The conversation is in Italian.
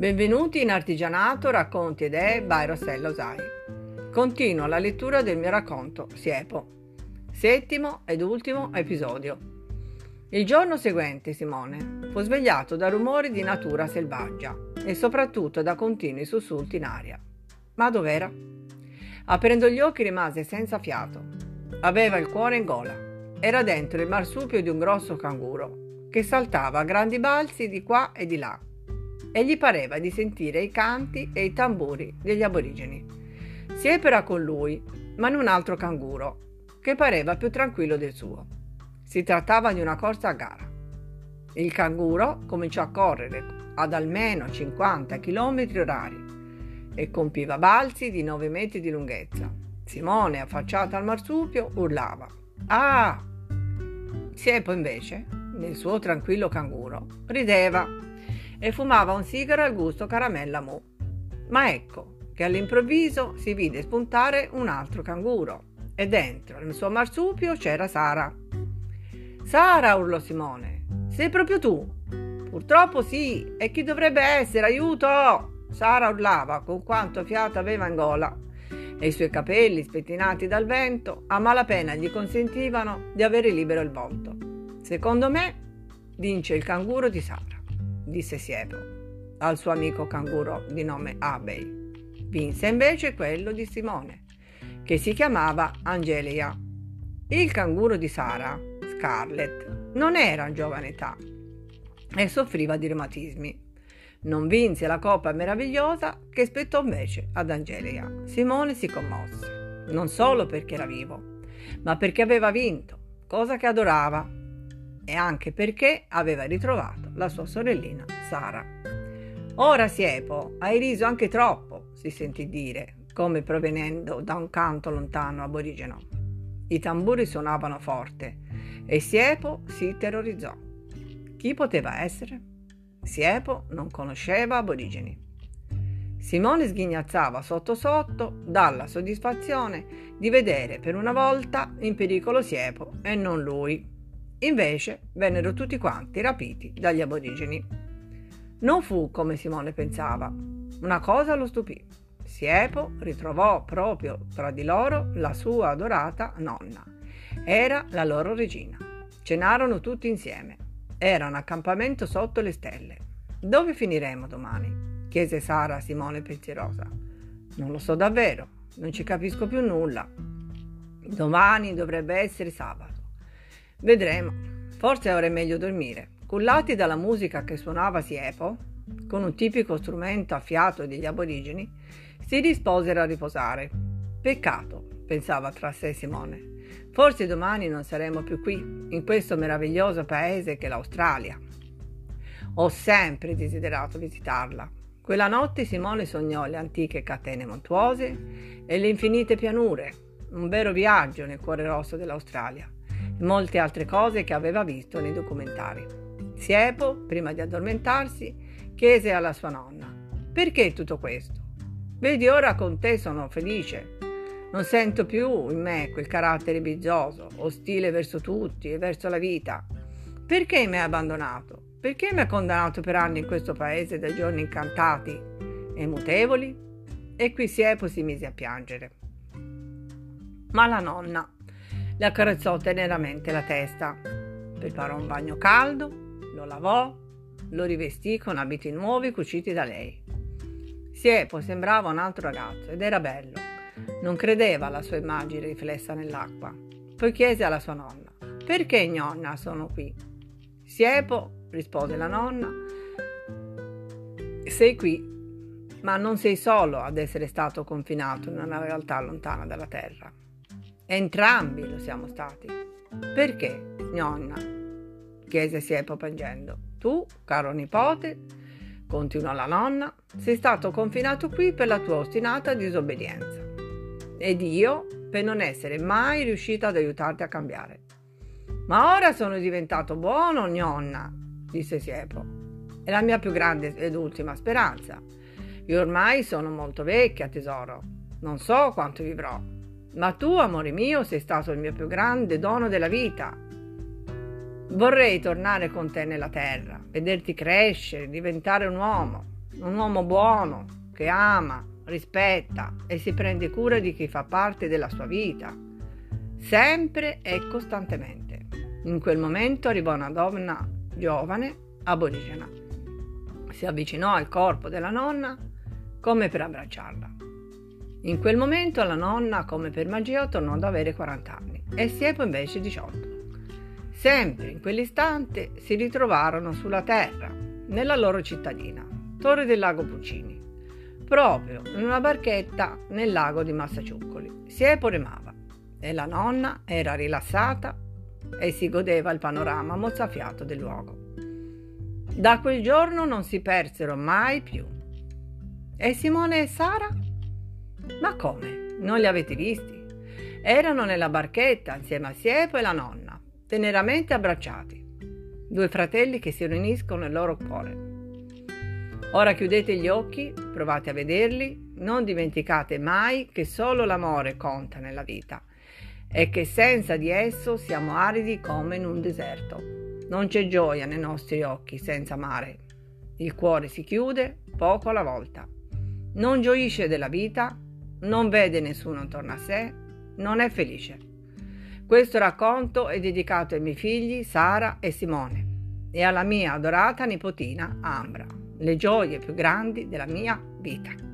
Benvenuti in Artigianato, Racconti ed Idee by Rossella Osai. Continuo la lettura del mio racconto Siepo, settimo ed ultimo episodio. Il giorno seguente Simone fu svegliato da rumori di natura selvaggia e soprattutto da continui sussulti in aria. Ma dov'era? Aprendo gli occhi rimase senza fiato. Aveva il cuore in gola. Era dentro il marsupio di un grosso canguro che saltava a grandi balzi di qua e di là e gli pareva di sentire i canti e i tamburi degli aborigeni. Si epera con lui, ma in un altro canguro, che pareva più tranquillo del suo. Si trattava di una corsa a gara. Il canguro cominciò a correre ad almeno 50 km orari e compiva balzi di 9 metri di lunghezza. Simone, affacciata al marsupio, urlava. Ah! Siepo invece, nel suo tranquillo canguro, rideva e fumava un sigaro al gusto caramella mu. Ma ecco che all'improvviso si vide spuntare un altro canguro e dentro nel suo marsupio c'era Sara. Sara, urlò Simone, sei proprio tu? Purtroppo sì, e chi dovrebbe essere? Aiuto! Sara urlava con quanto fiato aveva in gola e i suoi capelli spettinati dal vento a malapena gli consentivano di avere libero il volto. Secondo me, vince il canguro di Sara disse Siepo al suo amico canguro di nome Abei. Vinse invece quello di Simone, che si chiamava Angelia. Il canguro di Sara, Scarlett, non era in giovane età e soffriva di reumatismi. Non vinse la coppa meravigliosa che spettò invece ad Angelia. Simone si commosse, non solo perché era vivo, ma perché aveva vinto, cosa che adorava e anche perché aveva ritrovato la sua sorellina Sara. Ora Siepo, hai riso anche troppo, si sentì dire, come provenendo da un canto lontano aborigeno. I tamburi suonavano forte e Siepo si terrorizzò. Chi poteva essere? Siepo non conosceva aborigeni. Simone sghignazzava sotto sotto dalla soddisfazione di vedere per una volta in pericolo Siepo e non lui. Invece vennero tutti quanti rapiti dagli aborigeni. Non fu come Simone pensava. Una cosa lo stupì. Siepo ritrovò proprio tra di loro la sua adorata nonna. Era la loro regina. Cenarono tutti insieme. Era un accampamento sotto le stelle. Dove finiremo domani? chiese Sara a Simone pensierosa. Non lo so davvero, non ci capisco più nulla. Domani dovrebbe essere sabato. Vedremo. Forse è meglio dormire. Cullati dalla musica che suonava Siepo, con un tipico strumento a fiato degli aborigeni, si risposero a riposare. Peccato, pensava tra sé Simone. Forse domani non saremo più qui, in questo meraviglioso paese che è l'Australia. Ho sempre desiderato visitarla. Quella notte Simone sognò le antiche catene montuose e le infinite pianure, un vero viaggio nel cuore rosso dell'Australia molte altre cose che aveva visto nei documentari. Siepo, prima di addormentarsi, chiese alla sua nonna: Perché tutto questo? Vedi, ora con te sono felice. Non sento più in me quel carattere bizzoso, ostile verso tutti e verso la vita. Perché mi hai abbandonato? Perché mi hai condannato per anni in questo paese dai giorni incantati e mutevoli? E qui Siepo si mise a piangere. Ma la nonna le accarezzò teneramente la testa. Preparò un bagno caldo, lo lavò, lo rivestì con abiti nuovi cuciti da lei. Siepo sembrava un altro ragazzo ed era bello. Non credeva alla sua immagine riflessa nell'acqua. Poi chiese alla sua nonna: Perché nonna sono qui? Siepo, rispose la nonna, sei qui, ma non sei solo ad essere stato confinato in una realtà lontana dalla terra. Entrambi lo siamo stati. Perché, nonna? chiese Siepo piangendo. Tu, caro nipote, continuò la nonna, sei stato confinato qui per la tua ostinata disobbedienza. Ed io per non essere mai riuscita ad aiutarti a cambiare. Ma ora sono diventato buono, nonna, disse Siepo. È la mia più grande ed ultima speranza. Io ormai sono molto vecchia, tesoro. Non so quanto vivrò. Ma tu, amore mio, sei stato il mio più grande dono della vita. Vorrei tornare con te nella terra, vederti crescere, diventare un uomo. un uomo buono che ama, rispetta e si prende cura di chi fa parte della sua vita, sempre e costantemente. In quel momento arrivò una donna giovane, aborigena. Si avvicinò al corpo della nonna come per abbracciarla. In quel momento la nonna, come per magia, tornò ad avere 40 anni e Siepo invece 18. Sempre in quell'istante si ritrovarono sulla terra, nella loro cittadina, Torre del Lago Puccini, proprio in una barchetta nel lago di Massaciuccoli. Siepo remava e la nonna era rilassata e si godeva il panorama mozzafiato del luogo. Da quel giorno non si persero mai più. E Simone e Sara? Ma come? Non li avete visti? Erano nella barchetta insieme a Siepo e la nonna, teneramente abbracciati. Due fratelli che si riuniscono nel loro cuore. Ora chiudete gli occhi, provate a vederli, non dimenticate mai che solo l'amore conta nella vita e che senza di esso siamo aridi come in un deserto. Non c'è gioia nei nostri occhi senza mare. Il cuore si chiude poco alla volta. Non gioisce della vita, non vede nessuno intorno a sé, non è felice. Questo racconto è dedicato ai miei figli Sara e Simone e alla mia adorata nipotina Ambra, le gioie più grandi della mia vita.